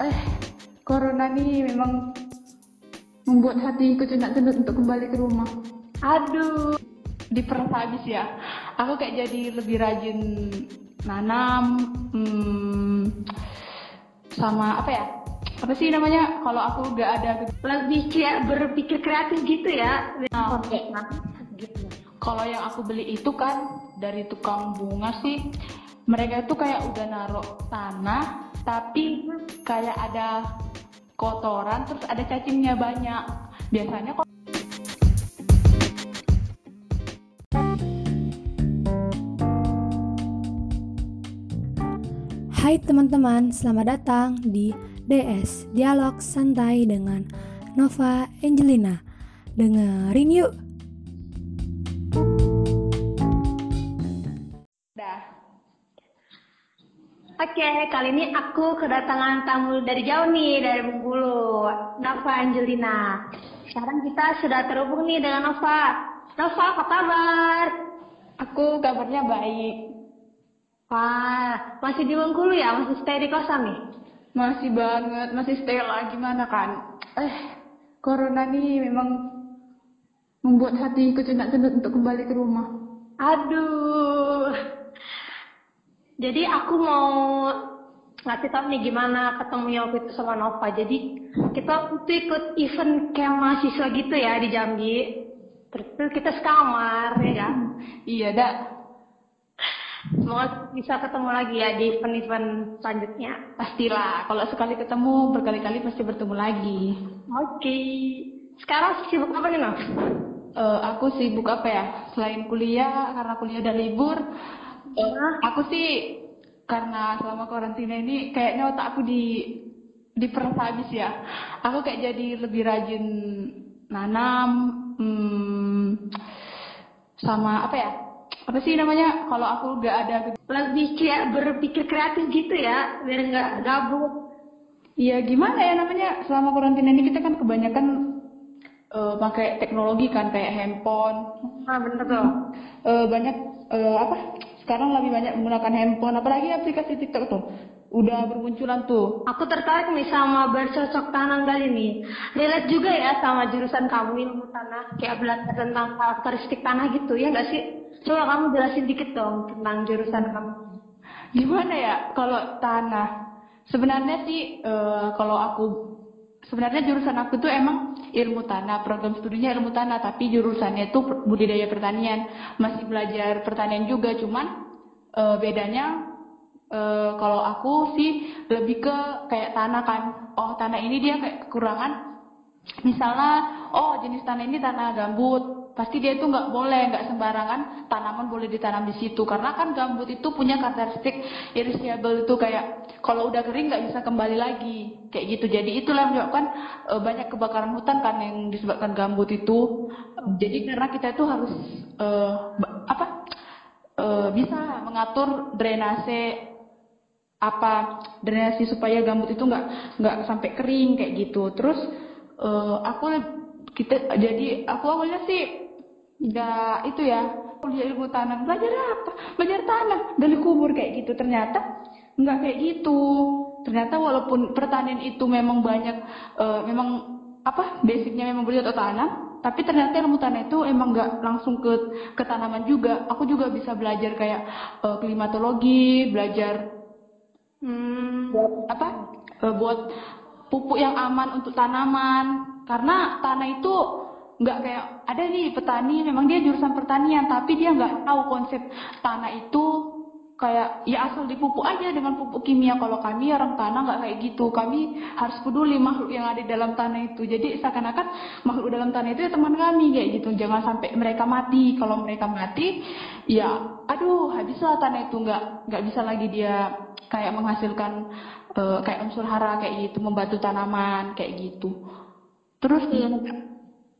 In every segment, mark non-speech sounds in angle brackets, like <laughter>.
Eh, corona nih memang membuat hatiku cendak-cendut untuk kembali ke rumah. Aduh, Diperas habis ya. Aku kayak jadi lebih rajin nanam, hmm, sama apa ya? Apa sih namanya? Kalau aku nggak ada lebih kayak berpikir kreatif gitu ya. Nah. Gitu. Kalau yang aku beli itu kan dari tukang bunga sih, mereka itu kayak udah naruh tanah, tapi kayak ada kotoran, terus ada cacingnya banyak. Biasanya kok Hai teman-teman, selamat datang di DS Dialog Santai dengan Nova Angelina. Dengerin yuk. Oke, kali ini aku kedatangan tamu dari jauh nih, dari Bengkulu, Nova Angelina. Sekarang kita sudah terhubung nih dengan Nova. Nova, apa kabar? Aku kabarnya baik. Wah, masih di Bengkulu ya? Masih stay di kosan nih? Masih banget, masih stay lagi gimana kan? Eh, corona nih memang membuat hatiku cendak-cendut untuk kembali ke rumah. Aduh. Jadi aku mau ngasih tau nih gimana ketemunya waktu itu sama Nova. Jadi kita waktu ikut event kayak mahasiswa gitu ya di Jambi. Terus kita sekamar ya kan. Iya, dak. Semoga bisa ketemu lagi ya di event-event selanjutnya. Pastilah, kalau sekali ketemu berkali-kali pasti bertemu lagi. Oke. Sekarang sibuk apa nih Nov? Eh, aku sibuk apa ya? Selain kuliah, karena kuliah udah libur, Hah? aku sih karena selama karantina ini kayaknya otak aku di diperas habis ya. Aku kayak jadi lebih rajin nanam, hmm, sama apa ya? Apa sih namanya? Kalau aku nggak ada Lebih kayak berpikir kreatif gitu ya, biar nggak gabut. Iya gimana ya namanya selama karantina ini kita kan kebanyakan eh, pakai teknologi kan kayak handphone Ah bener tuh. Eh, banyak eh, apa sekarang lebih banyak menggunakan handphone apalagi aplikasi TikTok tuh udah bermunculan tuh Aku tertarik nih sama bercocok tanam kali nih. Relate juga ya sama jurusan kamu ilmu tanah. Kayak belajar tentang karakteristik tanah gitu ya nggak sih? Coba kamu jelasin dikit dong tentang jurusan kamu. gimana ya kalau tanah sebenarnya sih eh, kalau aku sebenarnya jurusan aku tuh emang ilmu tanah program studinya ilmu tanah tapi jurusannya itu budidaya pertanian. Masih belajar pertanian juga cuman eh, bedanya eh, kalau aku sih lebih ke kayak tanah kan. Oh tanah ini dia kayak kekurangan. Misalnya oh jenis tanah ini tanah gambut pasti dia itu nggak boleh nggak sembarangan tanaman boleh ditanam di situ. Karena kan gambut itu punya karakteristik irreversible itu kayak kalau udah kering nggak bisa kembali lagi. Kayak gitu. Jadi itulah yang menyebabkan eh, banyak kebakaran hutan kan yang disebabkan gambut itu. Jadi karena kita itu harus ba- apa eh, bisa mengatur drainase apa drainasi supaya gambut itu nggak nggak sampai kering kayak gitu. Terus eh, aku kita jadi aku awalnya sih nggak itu ya kuliah ilmu tanah. Belajar apa? Belajar tanah. Dari kubur kayak gitu. Ternyata nggak kayak gitu. Ternyata walaupun pertanian itu memang banyak eh, memang apa basicnya memang bercocok tanam tapi ternyata ilmu tanah itu emang nggak langsung ke ke tanaman juga. Aku juga bisa belajar kayak eh, klimatologi belajar Hmm. buat apa eh, buat pupuk yang aman untuk tanaman. Karena tanah itu nggak kayak ada nih petani memang dia jurusan pertanian tapi dia nggak tahu konsep tanah itu kayak ya asal dipupuk aja dengan pupuk kimia. Kalau kami orang tanah nggak kayak gitu. Kami harus peduli makhluk yang ada di dalam tanah itu. Jadi seakan-akan makhluk dalam tanah itu ya teman kami kayak gitu. Jangan sampai mereka mati. Kalau mereka mati ya aduh habislah tanah itu. Nggak nggak bisa lagi dia kayak menghasilkan eh, kayak unsur hara kayak gitu membantu tanaman kayak gitu. Terus Iya.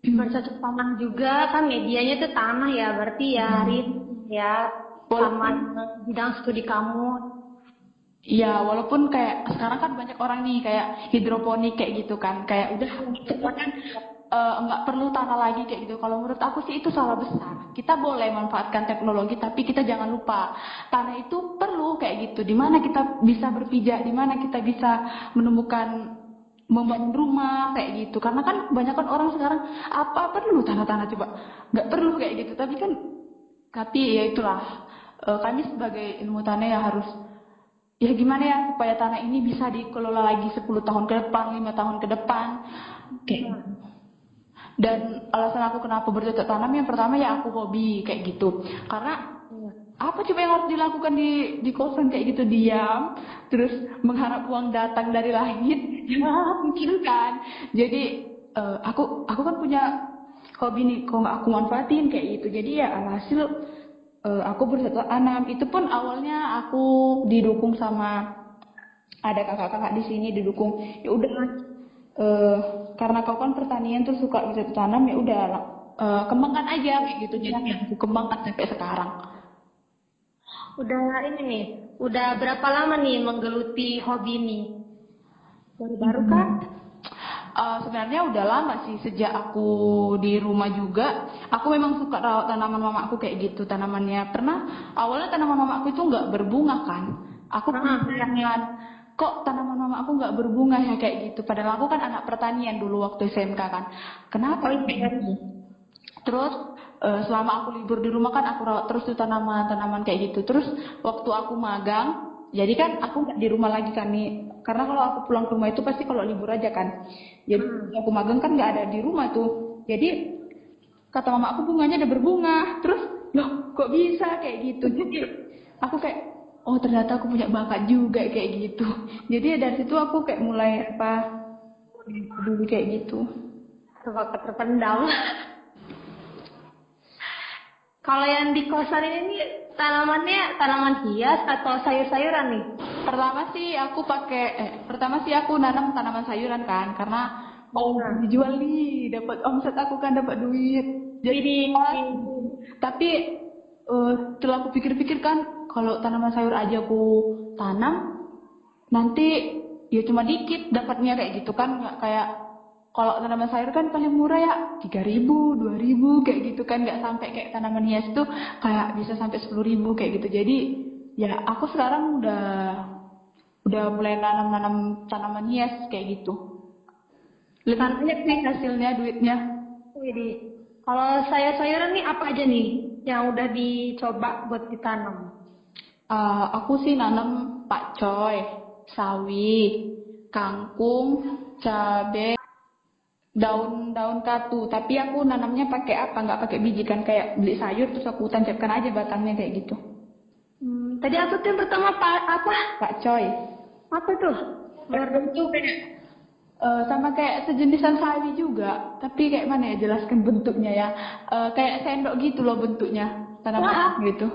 Bercocok tanam juga kan medianya itu tanah ya, berarti ya Rin ya sama bidang studi kamu. Iya, walaupun kayak sekarang kan banyak orang nih kayak hidroponik kayak gitu kan, kayak udah kan eh, nggak perlu tanah lagi kayak gitu. Kalau menurut aku sih itu salah besar. Kita boleh manfaatkan teknologi, tapi kita jangan lupa tanah itu perlu kayak gitu. Di mana kita bisa berpijak, di mana kita bisa menemukan membangun rumah kayak gitu. Karena kan banyak kan orang sekarang apa perlu tanah-tanah coba nggak perlu kayak gitu. Tapi kan tapi ya itulah eh, kami sebagai ilmu tanah ya harus ya gimana ya supaya tanah ini bisa dikelola lagi 10 tahun ke depan, lima tahun ke depan. Kayak dan alasan aku kenapa bercocok tanam yang pertama ya aku hobi kayak gitu. Karena apa coba yang harus dilakukan di di kosan kayak gitu? Diam terus mengharap uang datang dari langit. <laughs> Ya mungkin kan. Jadi eh, aku aku kan punya hobi nih kok aku manfaatin kayak gitu. Jadi ya alhasil eh, aku bercocok tanam itu pun awalnya aku didukung sama ada kakak-kakak di sini didukung. Ya udah eh, karena kau kan pertanian terus suka bercocok tanam ya udah eh, kembangkan aja kayak gitu. Jadi ya aku kembangkan sampai sekarang Udah ini nih, udah berapa lama nih menggeluti hobi ini? Baru-baru kan? Eh, sebenarnya udah lama sih sejak aku di rumah juga. Aku memang suka rawat tanaman mamaku kayak gitu tanamannya. Pernah awalnya tanaman mamaku itu nggak berbunga kan. Aku Ah, pikiran kok tanaman mama aku nggak berbunga ya kayak gitu. Padahal aku kan anak pertanian dulu waktu SMK kan. Kenapa Oh, iya. kayak gitu? Terus eh, selama aku libur di rumah kan aku rawat terus tuh tanaman-tanaman kayak gitu. Terus waktu aku magang, jadi kan aku nggak di rumah lagi kan nih. Karena kalau aku pulang ke rumah itu pasti kalau libur aja kan. Jadi Hmm. aku magang kan nggak ada di rumah tuh. Jadi kata mama aku bunganya udah berbunga. Terus loh kok bisa kayak gitu. Jadi aku kayak oh ternyata aku punya bakat juga kayak gitu. Jadi dari situ aku kayak mulai apa dulu kayak gitu. Bakat terpendam. <laughs> Kalau yang di kosan ini nih, tanamannya tanaman hias atau sayur-sayuran nih? Pertama sih aku pakai eh pertama sih aku nanam tanaman sayuran kan karena mau Nah. dijual nih dapat omset aku kan dapat duit. Jadi tapi eh, setelah aku pikir-pikir kan kalau tanaman sayur aja aku tanam nanti ya cuma dikit dapatnya kayak gitu kan nggak kayak kalau tanaman sayur kan paling murah ya tiga ribu dua ribu kayak gitu kan. Nggak sampai kayak tanaman hias tuh kayak bisa sampai sepuluh ribu kayak gitu. Jadi ya aku sekarang udah udah mulai nanam-nanam tanaman hias kayak gitu. Lebih banyak sih hasilnya duitnya. Widih. Kalau sayur-sayuran nih apa aja nih yang udah dicoba buat ditanam? Eh, aku sih nanam pakcoy, sawi, kangkung, cabe, daun-daun katu. Tapi aku nanamnya pakai apa? Nggak pakai biji kan kayak beli sayur terus aku tancapkan aja batangnya kayak gitu. Hmm, tadi aku tuh yang pertama apa? Apa, Pakcoy. apa tuh? Itu kayak eh, sama kayak sejenisan sawi juga, tapi kayak mana ya jelaskan bentuknya ya? Eh, kayak sendok gitu loh bentuknya, tanaman gitu.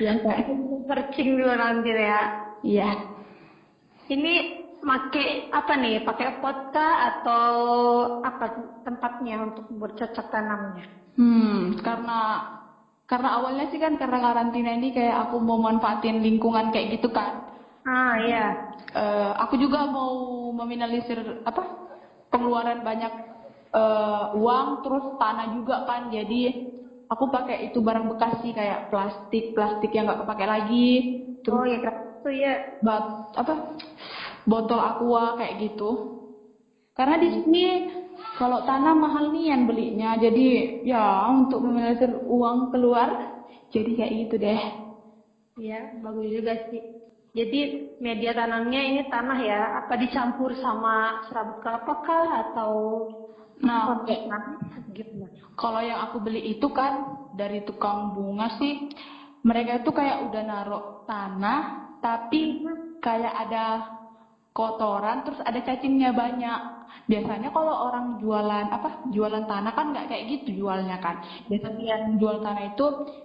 Yang kayak Searching dulu nanti ya. iya. Ini make apa nih? Pakai pot kah atau apa tempatnya untuk bercocok tanamnya? Hmm, karena karena awalnya sih kan karena karantina ini kayak aku mau manfaatin lingkungan kayak gitu kan. Ah iya. Eh, aku juga mau meminimalisir apa pengeluaran banyak eh, uang terus tanah juga kan. Jadi aku pakai itu barang bekas sih kayak plastik plastik yang nggak kepake lagi. Terus Oh ya itu ya. bat apa botol aqua kayak gitu. Karena di sini kalau tanah mahal nih yang belinya, jadi ya untuk meminimalisir uang keluar, jadi kayak gitu deh. Iya, bagus juga sih. Jadi media tanamnya ini tanah ya, apa dicampur sama serabut kelapa kah atau Nah, kayak- gimana? kalau yang aku beli itu kan dari tukang bunga sih, mereka itu kayak udah naruh tanah, tapi kayak ada kotoran, terus ada cacingnya banyak. Biasanya kalau orang jualan apa jualan tanah kan nggak kayak gitu jualnya kan. Biasanya yang jual tanah itu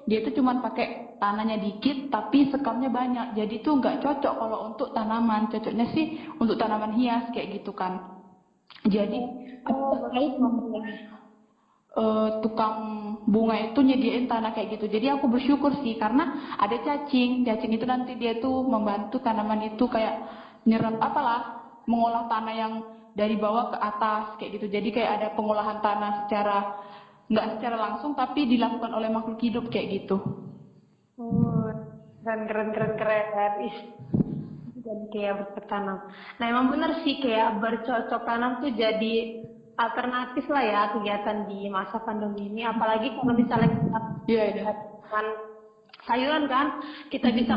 dia itu cuma pakai tanahnya dikit tapi sekamnya banyak. Jadi itu nggak cocok kalau untuk tanaman. Cocoknya sih untuk tanaman hias kayak gitu kan. Jadi Oh, eh, tukang bunga itu nyediain tanah kayak gitu. Jadi aku bersyukur sih karena ada cacing. Cacing itu nanti dia tuh membantu tanaman itu kayak nyerap apalah mengolah tanah yang dari bawah ke atas kayak gitu. Jadi kayak ada pengolahan tanah secara nggak secara langsung tapi dilakukan oleh makhluk hidup kayak gitu. Oh, keren keren keren keren. Dan kayak bercocok tanam. Nah emang bener sih kayak bercocok tanam tuh jadi alternatif lah ya kegiatan di masa pandemi ini. Apalagi kalau misalnya kita iya. kan sayuran kan kita bisa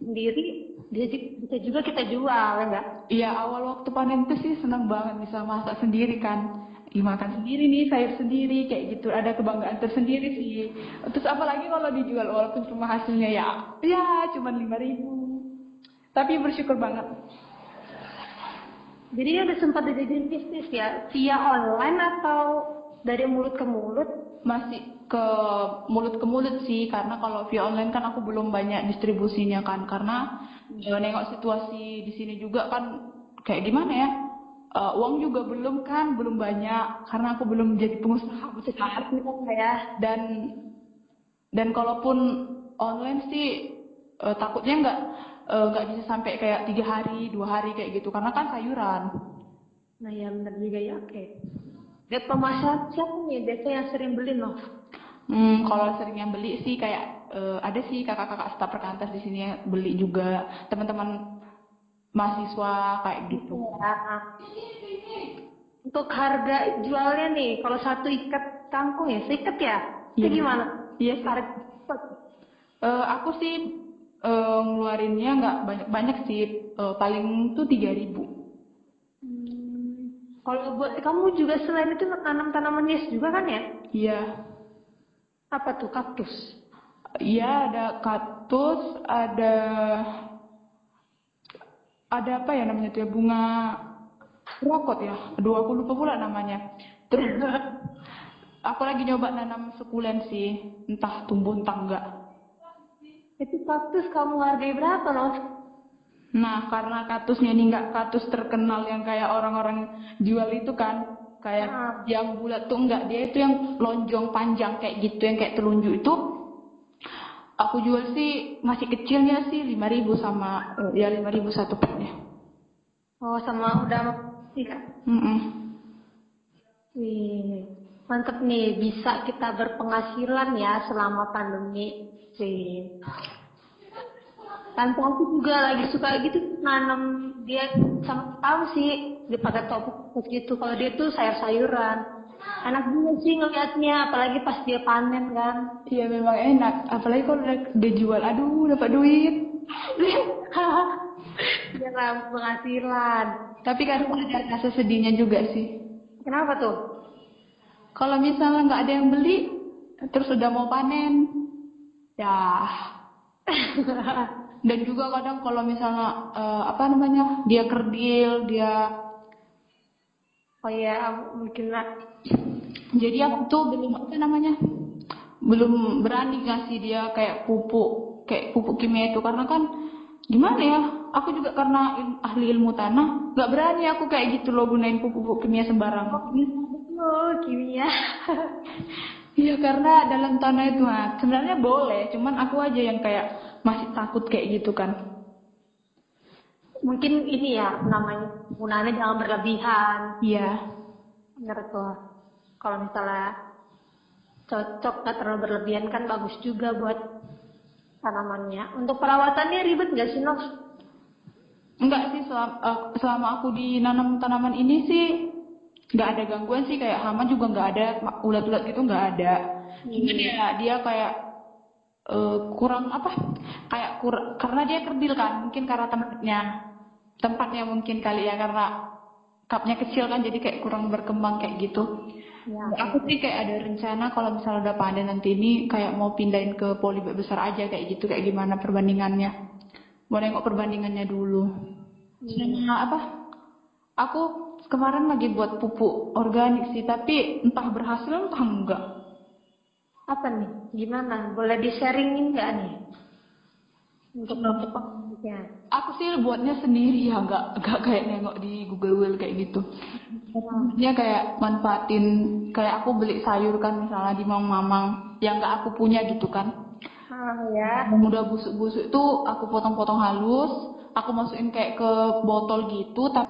sendiri bisa bisa juga kita jual ya enggak Iya awal waktu panen tuh sih seneng banget bisa masak sendiri kan. Ih, makan sendiri nih, sayur sendiri kayak gitu. Ada kebanggaan tersendiri sih. Terus apalagi kalau dijual walaupun cuma hasilnya ya ya cuma lima ribu. Tapi bersyukur banget. jadi udah sempat dijadiin bisnis ya via online atau dari mulut ke mulut? Masih ke mulut ke mulut sih karena kalau via online kan aku belum banyak distribusinya kan. Karena eh, nengok situasi di sini juga kan kayak gimana ya? Eh, uang juga belum kan belum banyak. Karena aku belum jadi pengusaha besar. Ya. Dan dan kalaupun online sih eh, takutnya nggak nggak bisa sampai kayak tiga hari dua hari kayak gitu. Karena kan sayuran. Nah ya benar juga ya. Oke lihat pemasaran siapa nih biasa yang sering beli Nov Hmm, kalau sering yang beli sih kayak eh, ada sih kakak-kakak staf perkantas di sini yang beli juga teman-teman mahasiswa kayak gitu. ya untuk harga jualnya nih kalau satu ikat kangkung ya seikat ya itu Iya. gimana Iya sih. harga Eh, aku sih eh, ngeluarinnya nggak banyak-banyak sih Eh, paling tuh tiga ribu. Kalau buat kamu juga selain itu tanam tanaman hias juga kan ya? Iya, apa tuh? Kaktus? Iya ada kaktus, ada ada apa ya namanya tuh ya? Bunga rokot ya. Aduh aku lupa pula namanya. Terus <laughs> aku lagi nyoba nanam sukulen sih, entah tumbuh entah enggak. itu kaktus kamu hargai berapa Nov Nah, karena kaktusnya ini nggak kaktus terkenal yang kayak orang-orang jual itu kan, kayak Ah. yang bulat tuh enggak, dia itu yang lonjong panjang kayak gitu, yang kayak telunjuk itu. Aku jual sih masih kecilnya sih 5000 sama eh, ya 5000 satu potnya. oh sama udah iya Mm-mm. Wih, mantep nih bisa kita berpenghasilan ya selama pandemi. Wih. Tante aku juga lagi suka gitu nanam dia sama tahu sih dia pakai topik gitu kalau dia tuh sayur-sayuran. Enak juga sih ngeliatnya apalagi pas dia panen kan. Iya memang enak, apalagi kalau dia jual, aduh dapat duit. <laughs> dia penghasilan. Tapi kadang ada rasa sedihnya juga sih. Kenapa tuh? Kalau misalnya nggak ada yang beli, terus udah mau panen, ya. <laughs> Dan juga kadang kalau misalnya eh, apa namanya dia kerdil, dia Oh iya, mungkin lah. jadi aku tuh belum apa namanya belum berani ngasih dia kayak pupuk kayak pupuk kimia itu karena kan gimana ya aku juga karena il- ahli ilmu tanah nggak berani aku kayak gitu loh gunain pupuk-pupuk kimia sembarangan Oh, kimia. <laughs> Iya karena dalam tanah itu ah, sebenarnya boleh, cuman aku aja yang kayak masih takut kayak gitu kan. mungkin ini ya namanya penggunaannya jangan berlebihan. Iya. Bener tuh. Kalau misalnya cocok nggak terlalu berlebihan kan bagus juga buat tanamannya. Untuk perawatannya ribet nggak sih Nov? Enggak sih selama, eh, selama aku di nanam tanaman ini sih nggak ada gangguan sih kayak hama juga nggak ada, ulat-ulat gitu nggak ada. Cuman ya dia kayak eh, kurang apa? Kayak kur karena dia kerdil kan, mungkin karena tempatnya tempatnya mungkin kali ya karena cupnya kecil kan jadi kayak kurang berkembang kayak gitu. Ya. Aku sih kayak ada rencana kalau misalnya udah panen nanti ini kayak mau pindahin ke polybag besar aja kayak gitu kayak gimana perbandingannya. Mau nengok perbandingannya dulu. Sama apa? Aku kemarin lagi buat pupuk organik sih tapi entah berhasil entah enggak. Apa nih? Gimana? Boleh di-sharingin nggak nih? Untuk pupuknya. Aku sih buatnya sendiri ya enggak enggak kayak nengok di Google Well kayak gitu. Maksudnya kayak manfaatin kayak aku beli sayur kan misalnya di mamang yang enggak aku punya gitu kan. Ah ya. Yang udah busuk-busuk itu aku potong-potong halus, aku masukin kayak ke botol gitu, tapi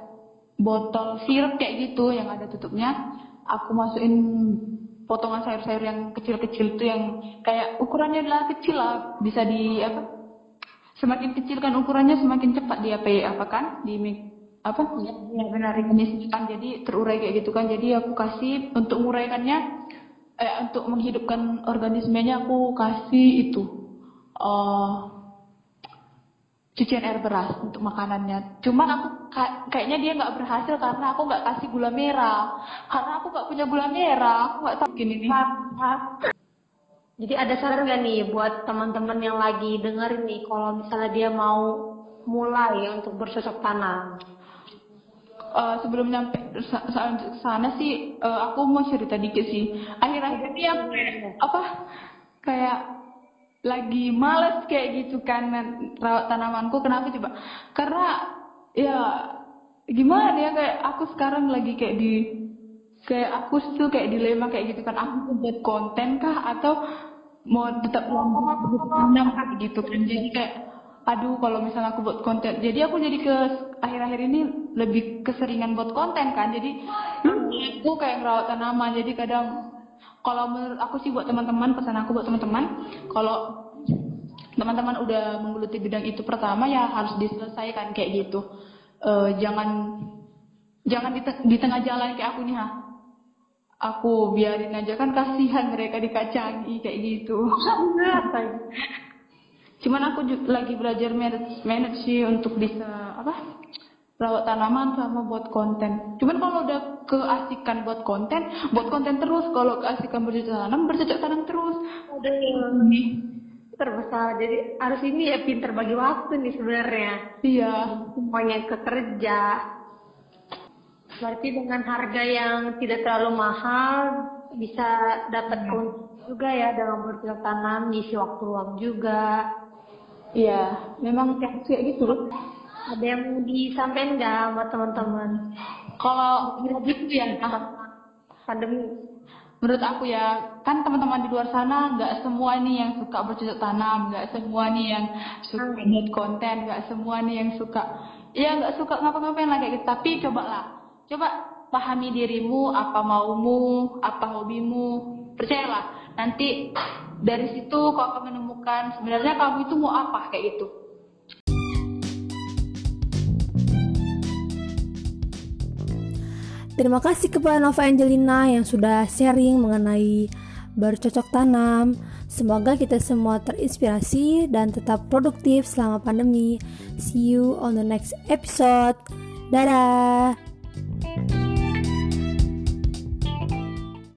botol sirup kayak gitu yang ada tutupnya aku masukin potongan sayur-sayur yang kecil-kecil itu yang kayak ukurannya adalah kecil lah. Bisa di apa semakin kecil kan ukurannya semakin cepat dia apa apa kan? Di apa? Ya, ya benar. Ini kan. Jadi terurai kayak gitu kan. Jadi aku kasih untuk menguraikannya eh, untuk menghidupkan organismenya aku kasih itu uh, cucian air beras untuk makanannya. Cuman aku kayaknya dia nggak berhasil karena aku nggak kasih gula merah. Karena aku nggak punya gula merah, aku nggak tahu gini nih. Jadi ada saran gak nih buat teman-teman yang lagi denger nih kalau misalnya dia mau mulai untuk bercocok tanam? Uh, sebelum nyampe sana sih uh, aku mau cerita dikit sih. Akhir-akhir ini aku apa kayak lagi males kayak gitu kan rawat tanamanku kenapa coba? Karena ya gimana ya kayak aku sekarang lagi kayak di kayak aku tuh kayak dilema kayak gitu kan aku buat konten kah atau mau tetap tanam gitu kan. Jadi kayak aduh kalau misalnya aku buat konten jadi aku jadi ke akhir-akhir ini lebih keseringan buat konten kan jadi aku kayak ngerawat tanaman jadi kadang kalau menurut aku sih buat teman-teman pesan aku buat teman-teman kalau teman-teman udah menggeluti bidang itu pertama ya harus diselesaikan kayak gitu. Uh, jangan jangan di, te di tengah jalan kayak aku nih ha. Aku biarin aja kan kasihan mereka dikacangi kayak gitu. Cuman aku lagi belajar manage, manage sih untuk bisa apa rawat tanaman sama buat konten. Cuman kalau udah keasikan buat konten, buat konten terus. Kalau keasikan bercocok tanam, bercocok tanam terus. Aduh, terbesar. Jadi harus ini ya pinter bagi waktu nih sebenarnya. Iya. Semuanya ke kerja. Berarti dengan harga yang tidak terlalu mahal bisa dapat hmm. juga ya dalam bercocok tanam, ngisi waktu luang juga. Iya, memang kayak gitu loh. Ada yang mau disampaikan nggak buat teman-teman? Kalau gitu ya, pandemi. Menurut aku ya, kan teman-teman di luar sana nggak semua nih yang suka bercocok tanam, nggak semua nih yang suka buat konten, nggak semua nih yang suka, ya nggak suka ngapa-ngapain lah kayak gitu. Tapi cobalah, coba pahami dirimu, apa maumu, apa hobimu, percayalah. Nanti dari situ kau akan menemukan sebenarnya kamu itu mau apa kayak gitu. Terima kasih kepada Nova Angelina yang sudah sharing mengenai bercocok tanam. Semoga kita semua terinspirasi dan tetap produktif selama pandemi. See you on the next episode. Dadah.